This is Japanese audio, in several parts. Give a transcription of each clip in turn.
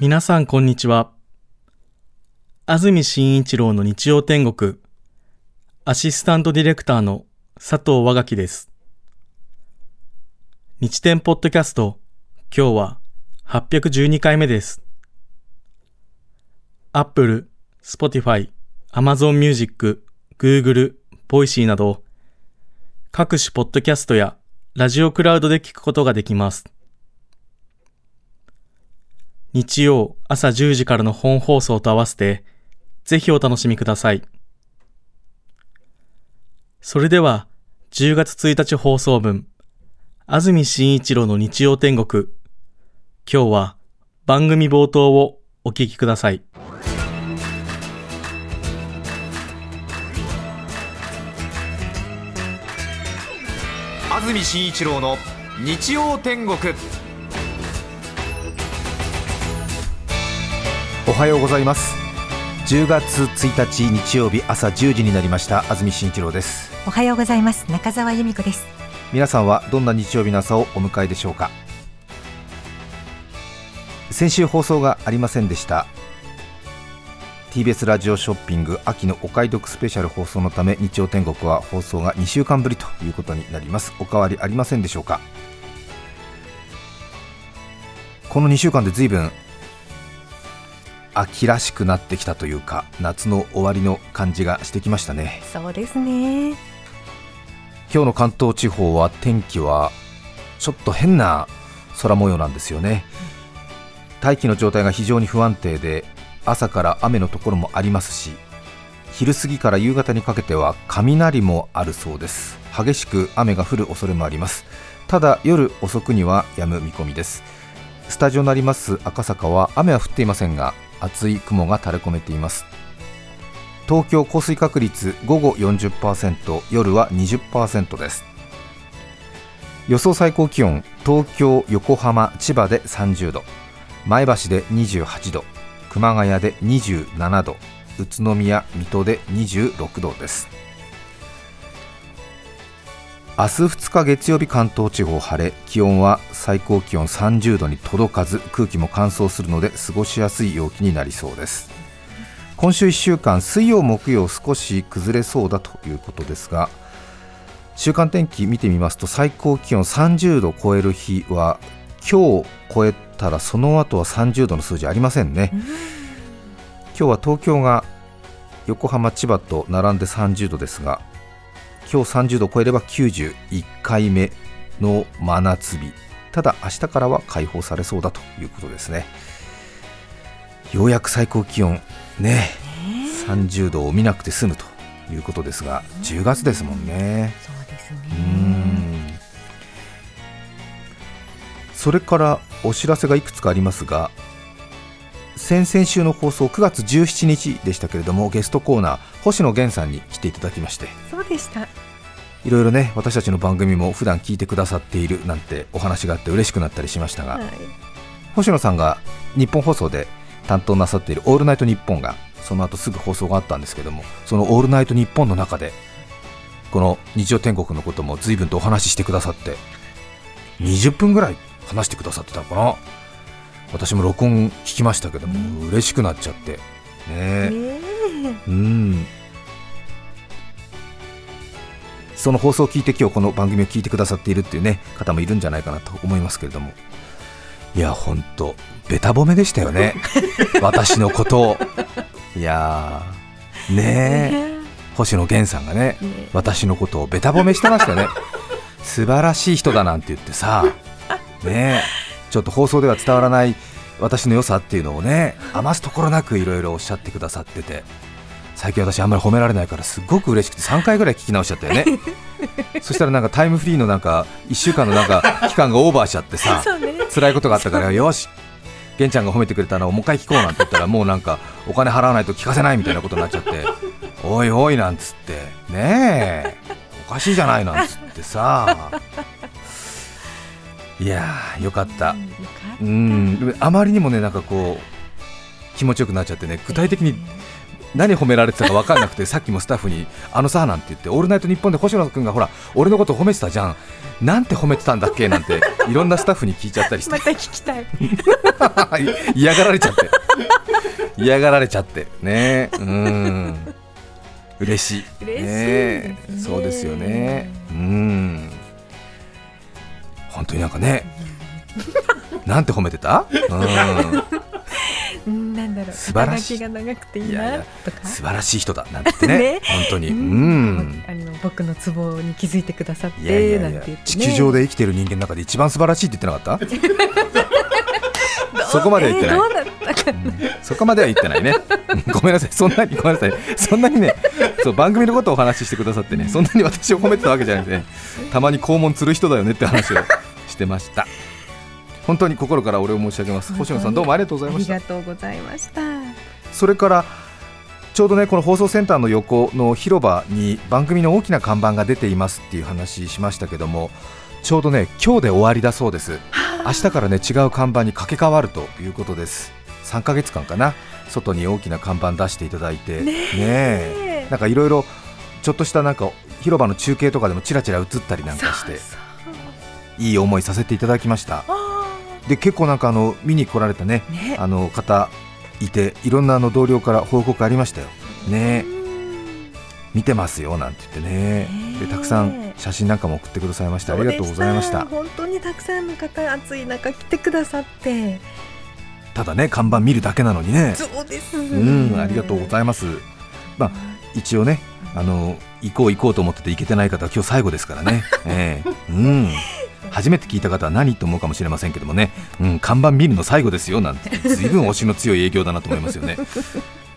皆さんこんにちは。安住紳一郎の日曜天国、アシスタントディレクターの佐藤和垣です。日天ポッドキャスト、今日は812回目です。Apple、Spotify、Amazon Music、Google、Voicy など、各種ポッドキャストやラジオクラウドで聞くことができます。日曜朝10時からの本放送と合わせて、ぜひお楽しみください。それでは、10月1日放送分、安住紳一郎の日曜天国。今日は番組冒頭をお聞きください。安住紳一郎の日曜天国。はようございます。10月1日日曜日朝10時になりました。安住紳一郎です。おはようございます。中澤由美子です。皆さんはどんな日曜日の朝をお迎えでしょうか？先週放送がありませんでした。TBS ラジオショッピング秋のお買い得スペシャル放送のため日曜天国は放送が2週間ぶりということになります。お変わりありませんでしょうか？この2週間で随分秋らしくなってきたというか夏の終わりの感じがしてきましたね。そうですね。今日の関東地方は天気はちょっと変な空模様なんですよね。大気の状態が非常に不安定で朝から雨のところもありますし昼過ぎから夕方にかけては雷もあるそうです。激しく雨が降る恐れもあります。ただ夜遅くには止む見込みですスタジオになります。赤坂は雨は降っていませんが厚い雲が垂れ込めています。東京降水確率午後40%夜は20%です。予想最高気温東京横浜千葉で30度前橋で28度熊谷で27度宇都宮水戸で26度です。明日2日月曜日関東地方晴れ気温は最高気温30度に届かず空気も乾燥するので過ごしやすい陽気になりそうです。今週1週間水曜木曜少し崩れそうだということですが週間天気見てみますと最高気温30度を超える日は今日超えたらその後は30度の数字ありませんね、今日は東京が横浜千葉と並んで30度ですが今日30度を超えれば91回目の真夏日。ただ明日からは解放されそうだということですね。ようやく最高気温ね、え。ー、30度を見なくて済むということですが10月ですもんね。そうですね。それからお知らせがいくつかありますが先々週の放送9月17日でしたけれどもゲストコーナー星野源さんに来ていただきまして。そうでした。いろいろね私たちの番組も普段聞いてくださっているなんてお話があって嬉しくなったりしましたが、はい、星野さんが日本放送で担当なさっている「オールナイトニッポン」がその後すぐ放送があったんですけどもその「オールナイトニッポン」の中でこの日曜天国のことも随分とお話ししてくださって20分ぐらい話してくださってたのかな私も録音聞きましたけども、うん、嬉しくなっちゃって。ね。え。うん。その放送を聞いて今日この番組を聞いてくださっているっていうね方もいるんじゃないかなと思いますけれども。いや本当べた褒めでしたよね。私のことを。いやねえ。星野源さんがね、私のことをべた褒めしてましたよね。素晴らしい人だなんて言ってさ。ねちょっと放送では伝わらない私の良さっていうのをね余すところなくいろいろおっしゃってくださってて最近私あんまり褒められないからすごく嬉しくて3回ぐらい聞き直しちゃったよね。そしたらなんかタイムフリーのなんか1週間のなんか期間がオーバーしちゃってさ、ね、辛いことがあったからよし玄ちゃんが褒めてくれたのをもう一回聞こうなんて言ったらもうなんかお金払わないと聞かせないみたいなことになっちゃっておいおいなんつってねえおかしいじゃないなんつってさいやーよかった。うんあまりにもねなんかこう気持ちよくなっちゃってね具体的に何褒められてたか分かんなくて さっきもスタッフにあのさなんて言って「オールナイトニッポン」で星野君がほら俺のこと褒めてたじゃん。なんて褒めてたんだっけなんて いろんなスタッフに聞いちゃったりして。また聞きたい。嫌がられちゃって。嫌がられちゃって。ね。うん。嬉しい。嬉しいね。ね。そうですよね。うん本当になんかね。なんて褒めてた？うん。うん、なんだろう。素晴らしい。が長くていいなやとか。素晴らしい人だなんてね。ね。本当に。ううん。んあの僕のツボに気づいてくださっいやいてやいや。ね、地球上で生きてる人間の中で一番素晴らしいって言ってなかった？そこまでは言ってない。えーどうん。そこまでは言ってないね。う んごめんなさい、そんなに、ごめんなさい、そんなにね、そう番組のことをお話ししてくださってね、そんなに私を褒めてたわけじゃなくて、たまに肛門つる人だよねって話をしてました。本当に心からお礼を申し上げます。星野さん、どうもありがとうございました。あり。がとうございました。それからちょうどねこの放送センターの横の広場に番組の大きな看板が出ていますっていう話しましたけどもちょうどね今日で終わりだそうです。明日からね違う看板に掛け替わるということです。3ヶ月間かな。外に大きな看板出していただいて。ねえ。なんかいろいろちょっとしたなんか広場の中継とかでもちらちら映ったりなんかして。そうそういい思いさせていただきました。あで結構なんかあの見に来られたねーね。あの方いていろんなあの同僚から報告ありましたよ。ねうん。見てますよなんて言ってね。ねでたくさん写真なんかも送ってくださいましてありがとうございました。本当にたくさんの方暑い中来てくださって。ただね看板見るだけなのにね。そうです。うんありがとうございます。まあ一応ねあの行こう行こうと思ってて行けてない方は今日最後ですからね、ええ。うん初めて聞いた方は何と思うかもしれませんけどもね、うん、看板見るの最後ですよ。なんて。ずいぶん推しの強い営業だなと思いますよね。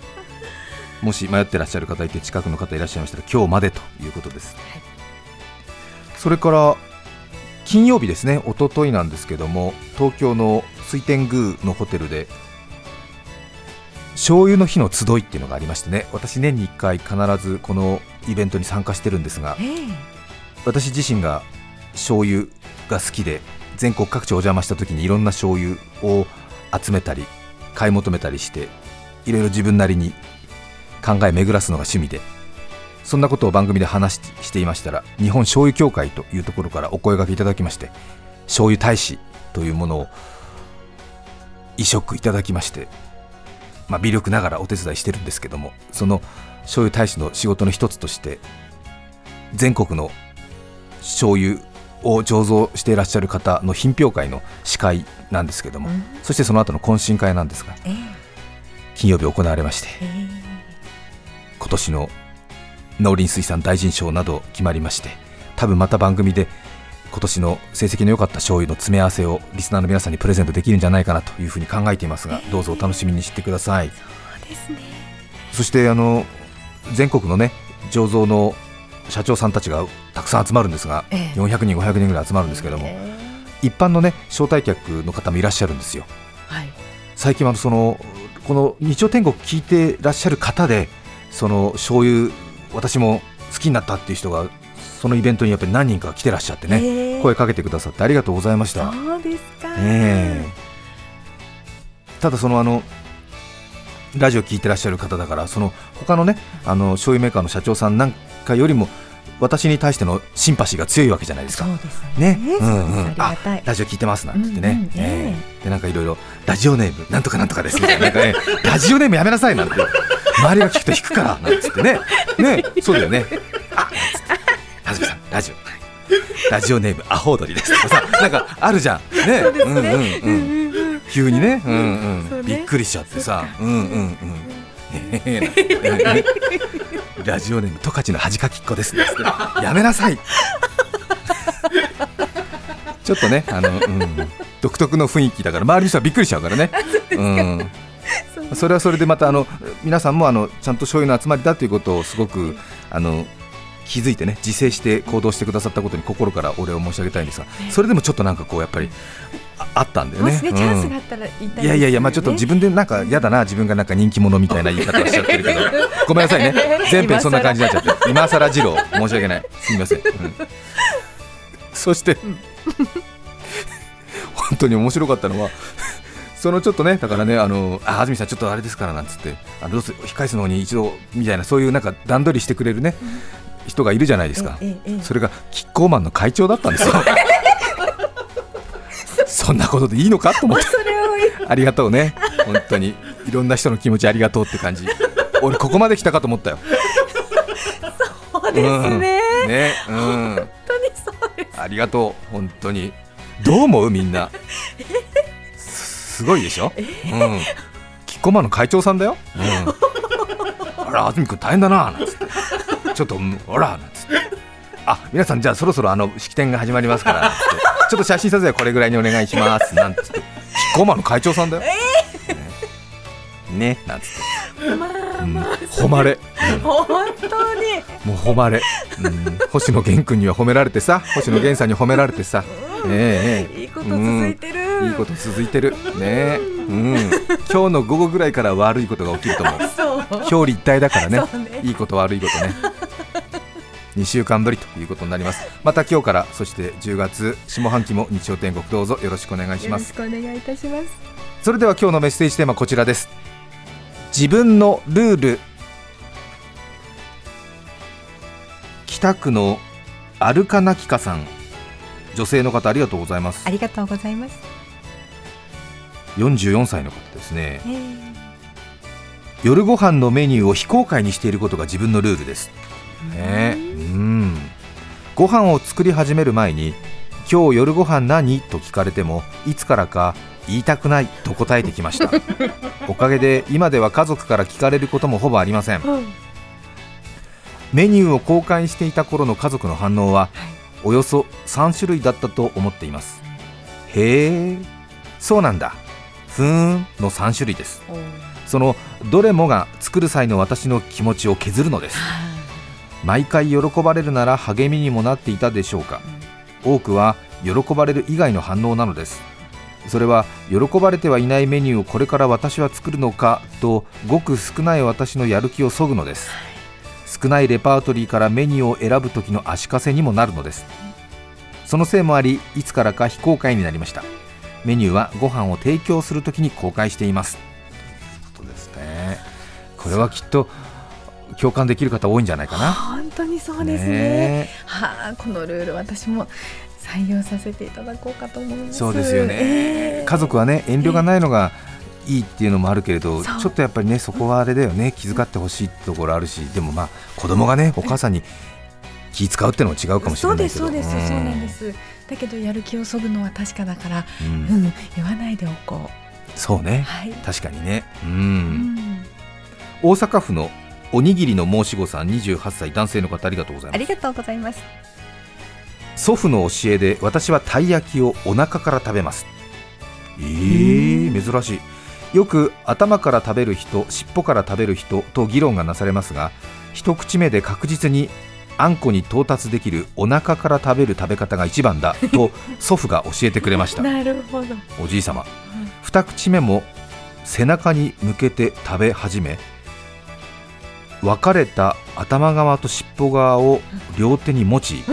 もし迷ってらっしゃる方いて近くの方いらっしゃいましたら今日までということです、それから金曜日ですね。一昨日なんですけども東京の水天宮のホテルで醤油の日の集いっていうのがありましてね。私年に1回必ずこのイベントに参加してるんですがええ。私自身が醤油が好きで全国各地お邪魔した時にいろんな醤油を集めたり買い求めたりしていろいろ自分なりに考え巡らすのが趣味でそんなことを番組で話していましたら日本醤油協会というところからお声掛けいただきまして醤油大使というものを移植いただきましてまあ、微力ながらお手伝いしてるんですけどもその醤油大使の仕事の一つとして全国の醤油を醸造していらっしゃる方の品評会の司会なんですけども、うん。そしてその後の懇親会なんですがええ。金曜日行われましてええ。今年の農林水産大臣賞など決まりまして多分また番組で今年の成績の良かった醤油の詰め合わせをリスナーの皆さんにプレゼントできるんじゃないかなというふうに考えていますがどうぞお楽しみにしてください。そうですね。そしてあの全国のね醸造の社長さんたちがたくさん集まるんですがええ。400人500人ぐらい集まるんですけどもえ一般のね招待客の方もいらっしゃるんですよ。えはい。最近はそのこの日曜天国聞いてらっしゃる方でその醤油私も好きになったっていう人がそのイベントにやっぱり何人か来てらっしゃってね、ええ。声かけてくださってありがとうございました。そうですか。ええ。ただそのあのラジオ聞いてらっしゃる方だからその他のねあの醤油メーカーの社長さんなんかよりも私に対してのシンパシーが強いわけじゃないですか。そうですね。ね。うんうん。あラジオ聞いてますなんて言ってね、うんうん。ええ。えでなんかいろいろラジオネームなんとかなんとかですみたいな。なんか、ね、ラジオネームやめなさいなんて周りが聞くと引くからなんつってね。ね。そうだよね。あはずみさんラジオ。ラジオネームアホウドリですとかさなんかあるじゃん。ね。そうね。うん。うんうん急にね、うんうん、びっくりしちゃってさ、うんうんうん。ええラジオネーム十勝の恥かきっこですやめなさい。ちょっとね、あの、うん、独特の雰囲気だから、周りの人はびっくりしちゃうからね。うん。それはそれでまたあの皆さんもあのちゃんと醤油の集まりだということをすごくあの気づいてね自制して行動してくださったことに心からお礼を申し上げたいんですがそれでもちょっとなんかこうやっぱりああったんだよね。チャンスうんがあったら言いたいいやいやいや、まあ、ちょっと自分でなんか嫌だな、自分がなんか人気者みたいな言い方をしちゃってるけど、ごめんなさいね、全編そんな感じになっちゃって、今更二郎、申し訳ない、すみません。うん。そして、ん。本当に面白かったのは、そのちょっとねだからねあのあ安住さんちょっとあれですからなんつってあのどうせ控室の方に一度みたいなそういうなんか段取りしてくれるね、人がいるじゃないですか、それがキッコーマンの会長だったんですよ。そんなことでいいのかと思って。ありがとうね。本当に。いろんな人の気持ちありがとうって感じ。俺ここまで来たかと思ったよ。そうですね、うん、ね。うん。本当にそうです。ありがとう。本当に。どう思うみんな？すすごいでしょ、うん、キッコーマンの会長さんだよ、うん、あら安住君大変だなちょっとうんほらなんつって。あ皆さんじゃあそろそろあの式典が始まりますからちょっと写真撮影はこれぐらいにお願いしますなんつって。キッコーマンの会長さんだよ、ねねなんつって、まあうんまあ、誉れ、本当に。もう誉れ、うん、星野源君には褒められてさ星野源さんに褒められてさ、ええええ。いいこと続いてる、いいこと続いてる。ねうん。今日の午後ぐらいから悪いことが起きると思う。表裏一体だからね。いいこと悪いことね2週間ぶりということになります。また今日からそして10月下半期も日曜天国どうぞよろしくお願いします。よろしくお願いいたします。それでは今日のメッセージテーマこちらです。自分のルール。北区のアルカナキカさん。女性の方ありがとうございます。ありがとうございます、44歳の方ですね。えー。夜ご飯のメニューを非公開にしていることが自分のルールですね。うん。ご飯を作り始める前に今日夜ご飯何と聞かれてもいつからか言いたくないと答えてきました。おかげで今では家族から聞かれることもほぼありません。うん。メニューを公開していた頃の家族の反応はおよそ3種類だったと思っています。へえそうなんだ。ふーんの3種類です。そのどれもが作る際の私の気持ちを削るのです毎回喜ばれるなら励みにもなっていたでしょうか。多くは喜ばれる以外の反応なのです。それは喜ばれてはいないメニューをこれから私は作るのかとごく少ない私のやる気をそぐのです。少ないレパートリーからメニューを選ぶ時の足かせにもなるのです。そのせいもありいつからか非公開になりました。メニューはご飯を提供するときに公開しています。これはきっと共感できる方多いんじゃないかな。本当にそうですね。ね。はあこのルール私も採用させていただこうかと思います。そうですよね、えー家族はね遠慮がないのがいいっていうのもあるけれど、そう。ちょっとやっぱりねそこはあれだよね気遣ってほしいってところあるしでもまあ子供がねお母さんに気使うってのも違うかもしれそうないけど。ですそうです、そうなんです。だけどやる気をそぐのは確かだからうん。うん言わないでおこそうね。うはい。確かにね。ううんん。大阪府のおにぎりの申し子さん28歳男性の方ありがとうございます。ありがとうございます。祖父の教えで私はたい焼きをお腹から食べます。えー、珍しい。よく頭から食べる人尻尾から食べる人と議論がなされますが一口目で確実にあんこに到達できるお腹から食べる食べ方が一番だと祖父が教えてくれました。なるほど。おじい様。二口目も背中に向けて食べ始め分かれた頭側と尻尾側を両手に持ち、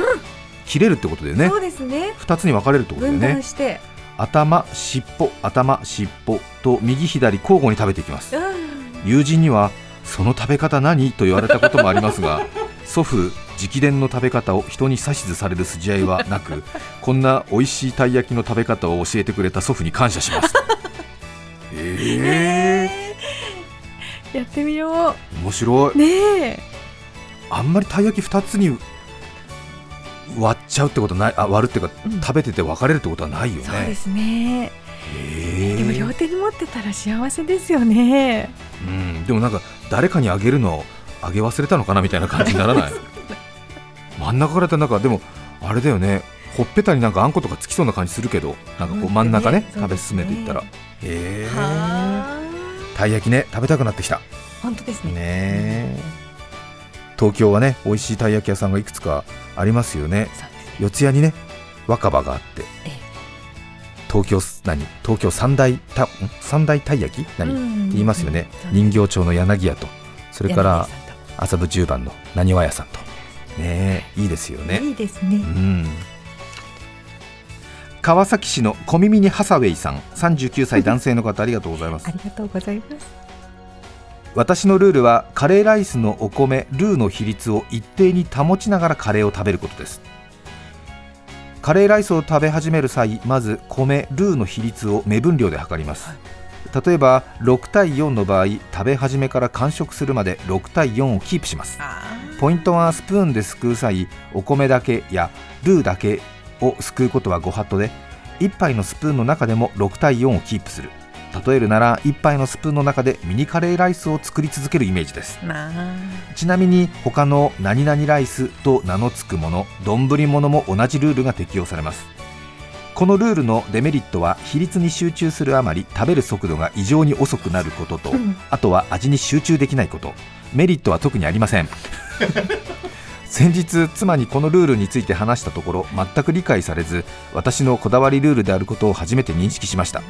切れるってことだよね。そうですね。二つに分かれるってことだよ分ね断して。頭尻尾頭尻尾と右左交互に食べていきます。うん。友人にはその食べ方何と言われたこともありますが 祖父直伝の食べ方を人に指図される筋合いはなく こんな美味しいたい焼きの食べ方を教えてくれた祖父に感謝します。ええ。ーやってみよー、面白い。うねえ。あんまりたい焼き2つに割っちゃうってことないあ割るっていうか、うん。食べてて分かれるってことはないよね。そうですね。え。でも両手に持ってたら幸せですよね。うん、でもなんか誰かにあげるのをあげ忘れたのかなみたいな感じにならない？真ん中からやったらなんかでもあれだよね。ほっぺたになんかあんことかつきそうな感じするけどなんかこううん真ん中ねね。食べ進めていったら。へえ。はあたい焼きね食べたくなってきた。本当ですね。ねえ。東京はね美味しいたい焼き屋さんがいくつかありますよね。ね。四谷にね若葉があって。ええ。東京何？東京三大たん？三大たい焼き？何、ってうん言いますよね、人形町の柳屋と。それから麻布十番のなにわ屋さんと。ねえいいですよね。いいですね。うん川崎市の小耳にハサウェイさん39歳 男性の方ありがとうございます。ありがとうございます。私のルールはカレーライスのお米ルーの比率を一定に保ちながらカレーを食べることです。カレーライスを食べ始める際まず米ルーの比率を目分量で測ります、例えば6対4の場合食べ始めから完食するまで6対4をキープします。ポイントはスプーンですくう際お米だけやルーだけをすくうことはご法度で1杯のスプーンの中でも6対4をキープする。例えるなら1杯のスプーンの中でミニカレーライスを作り続けるイメージです。ちなみに他の何々ライスと名の付くもの丼物も同じルールが適用されます。このルールのデメリットは比率に集中するあまり食べる速度が異常に遅くなることとあとは味に集中できないこと。メリットは特にありません先日妻にこのルールについて話したところ全く理解されず私のこだわりルールであることを初めて認識しました。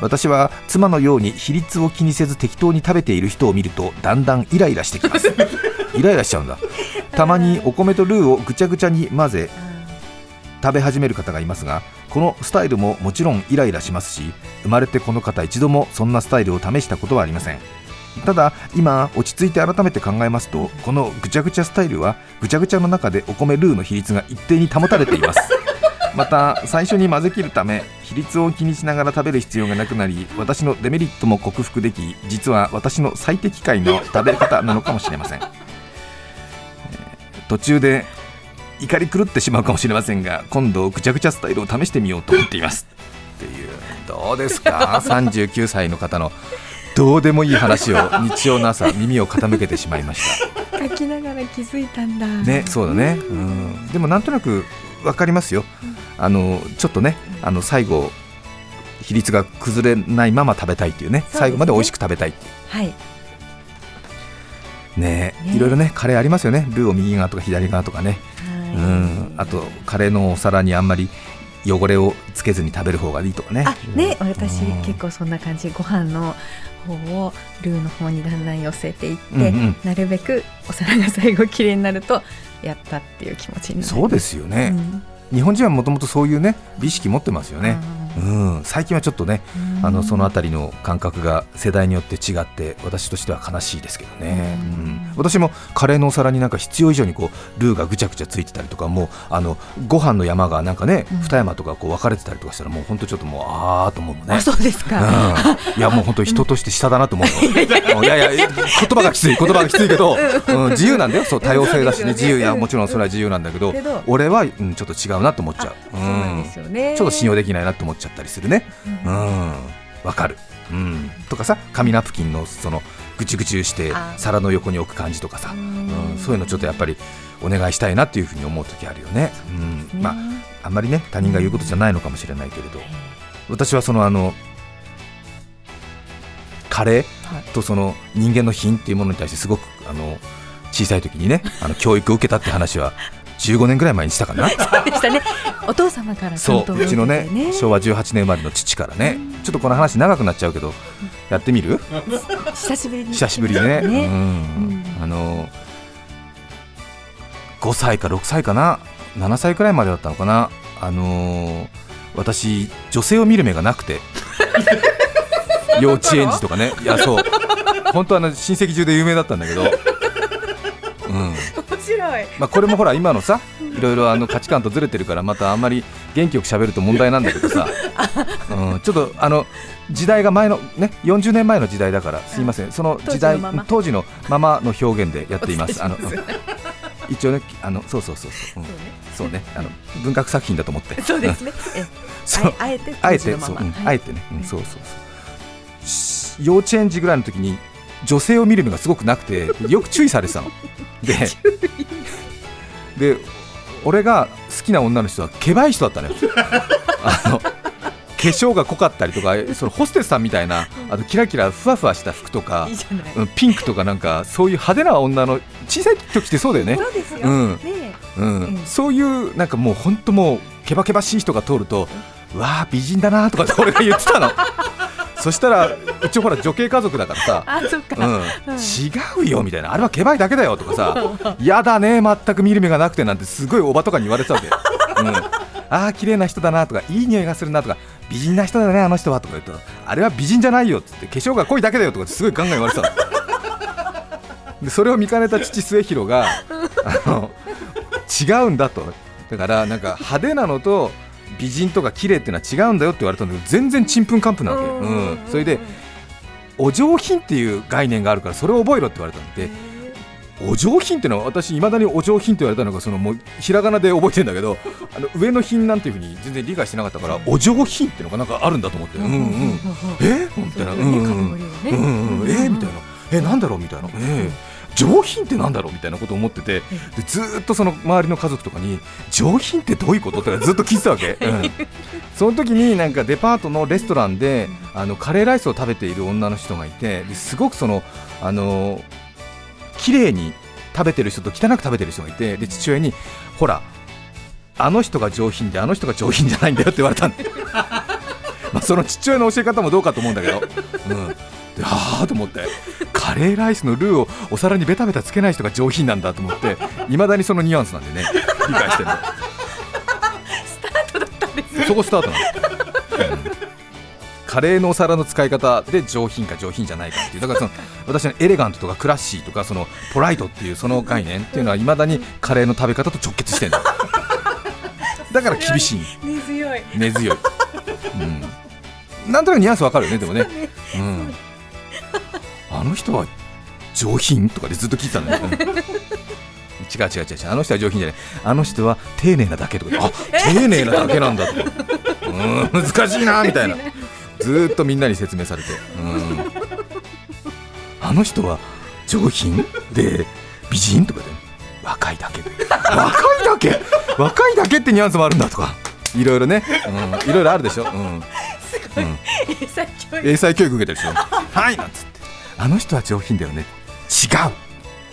私は妻のように比率を気にせず適当に食べている人を見るとだんだんイライラしてきます。イライラしちゃうんだ。たまにお米とルーをぐちゃぐちゃに混ぜ食べ始める方がいますがこのスタイルももちろんイライラしますし生まれてこの方一度もそんなスタイルを試したことはありませんただ今落ち着いて改めて考えますとこのぐちゃぐちゃスタイルはぐちゃぐちゃの中でお米ルーの比率が一定に保たれています。また最初に混ぜ切るため比率を気にしながら食べる必要がなくなり私のデメリットも克服でき実は私の最適解の食べ方なのかもしれません、えー途中で怒り狂ってしまうかもしれませんが今度ぐちゃぐちゃスタイルを試してみようと思っています。っていうどうですか？39歳の方のどうでもいい話を日曜の朝耳を傾けてしまいました。書きながら気づいたんだ。ね、そうだね、うん、でもなんとなく分かりますよ、あのちょっとね、あの最後、比率が崩れないまま食べたいっていうね、ね。最後まで美味しく食べたいっていはい、う、ねね。いろいろね、カレーありますよね、ルーを右側とか左側とかね、はい。うん、あと、カレーのお皿にあんまり汚れをつけずに食べる方がいいとかね。あね。私うん。結構そんな感じ。ご飯の方をルーの方にだんだん寄せていって、うんうん。なるべくお皿が最後綺麗になるとやったっていう気持ちになる。そうですよね、うん。日本人はもともとそういうね美意識持ってますよね、あうん、最近はちょっとねーあのそのあたりの感覚が世代によって違って私としては悲しいですけどね、ううん。ん私もカレーのお皿になんか必要以上にこうルーがぐちゃぐちゃついてたりとかもうあのご飯の山がなんかね、うん。二山とかこう分かれてたりとかしたらもう本当ちょっともうああと思うね。あそうですか、うん、いやもう本当人として下だなと思うの、いやいや言葉がきつい言葉がきついけど、うん、自由なんだよ。そう多様性だしね。自由いやもちろんそれは自由なんだけど俺は、うん、ちょっと違うなと思っちゃう、そうなんですよね、ちょっと信用できないなと思っちゃったりするね。うん。わかる、うん、とかさ紙ナプキンのそのぐちゅぐちゅしてあ。皿の横に置く感じとかさ、ううん。ん、そういうのちょっとやっぱりお願いしたいなっていうふうに思う時あるよね、うん。まああんまりね他人が言うことじゃないのかもしれないけれど。私はそのあのカレはい。ーとその人間の品っていうものに対してすごくあの小さい時にねあの教育を受けたって話は15年ぐらい前にしたかな。そうでしたね。お父様からそううちのね昭和18年生まれの父からね。ちょっとこの話長くなっちゃうけどやってみる？久しぶりに。久しぶりにね。ね。うん。うん。あの5歳か6歳かな？7歳くらいまでだったのかな？あの私女性を見る目がなくて。幼稚園児とかね。いやそう。本当はあの親戚中で有名だったんだけど。うん。面白い。まあ、これもほら今のさいろいろあの価値観とずれてるからまたあんまり元気よく喋ると問題なんだけどさ、うん、ちょっとあの時代が前のね40年前の時代だからすいません。その時代当時のまま。当時の表現でやっています。あの一応ねあのそうそうそうそう、うん。そうね。あの文学作品だと思って。そうですね。えそう。あえてあえてそう、あえてね、うんそうそうそう。し幼稚園児ぐらいの時に女性を見る目がすごくなくてよく注意されてたの。で で俺が好きな女の人はけばい人だったのよ。あの化粧が濃かったりとかそのホステスさんみたいなあとキラキラふわふわした服とかピンクとかなんかそういう派手な女の小さい時ってそうだよね。うん。そういうなんかもう本当もうけばけばしい人が通ると、うわあ美人だなとかって俺が言ってたのそしたらうちほら女系家族だからさあそっか、うん、違うよみたいな。あれはけばいだけだよとかさやだね全く見る目がなくてなんてすごいおばとかに言われてたわけ、うん、あああ綺麗な人だなとかいい匂いがするなとか美人な人だねあの人はとか言うとあれは美人じゃないよっつって化粧が濃いだけだよとかすごいガンガン言われてたの。でそれを見かねた父末広があの違うんだと。だからなんか派手なのと美人とか綺麗っていうのは違うんだよって言われたんだけど全然ちんぷんかんぷんなわけ、うん、それでお上品っていう概念があるからそれを覚えろって言われたんでお上品っていうのは私いまだにお上品って言われたのがそのもうひらがなで覚えてるんだけどあの上の品なんていうふうに全然理解してなかったからお上品っていうのがなんかあるんだと思ってうんうん。え？みたいな。うんうんえみたいな。えなんだろう？みたいな。え上品ってなんだろう？みたいなことを思っててでずーっとその周りの家族とかに上品ってどういうこと？とかずっと聞いてたわけ、うん、その時になんかデパートのレストランであのカレーライスを食べている女の人がいてですごくそのあの綺麗に食べてる人と汚く食べてる人がいてで父親にほらあの人が上品であの人が上品じゃないんだよって言われたんで まあその父親の教え方もどうかと思うんだけど、うん、ではあと思ってカレーライスのルーをお皿にベタベタつけない人が上品なんだと思っていまだにそのニュアンスなんでね 理解してるの。スタートだったんですね。そこスタートなんです、うん。カレーのお皿の使い方で上品か上品じゃないかっていう。だからその私のエレガントとかクラッシーとかそのポライトっていうその概念っていうのはいまだにカレーの食べ方と直結してるんだよだから厳しい。根強い。根強い、うん、なんとなくニュアンスわかるよねでもね、うん、あの人は上品とかでずっと聞いてたんだよ、う ん違う違う違う違う。あの人は上品じゃない。あの人は丁寧なだけとか。あ丁寧なだけなんだと。かう。ん難しいなみたいな。ずーっとみんなに説明されて。うん。あの人は上品で美人とかで。若いだけ。若いだけ？若いだけってニュアンスもあるんだとか。いろいろね、うん、いろいろあるでしょ、うん、英才教育。英才教育受けてるでしょ。はい。なんつってあの人は上品だよね。違う。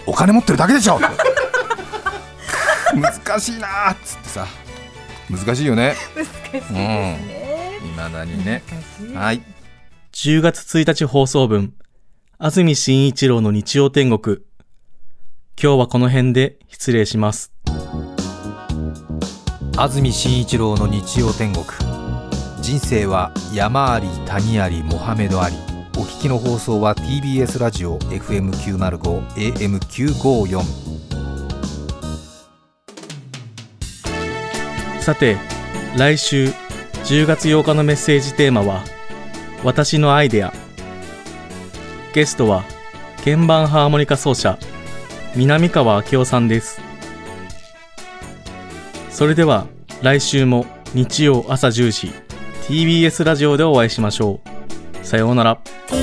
お金持ってるだけでしょ。難しいなーっつってさ。難しいよね。難しいですね、いまだにね。はい。10月1日放送分、安住紳一郎の日曜天国。今日はこの辺で失礼します。安住紳一郎の日曜天国。人生は山あり谷ありモハメドありお聞きの放送は TBS ラジオ FM905 AM954 さて、来週10月8日のメッセージテーマは、私のアイデア。ゲストは、鍵盤ハーモニカ奏者、南川明夫さんです。それでは、来週も日曜朝10時、TBS ラジオでお会いしましょう。さようなら。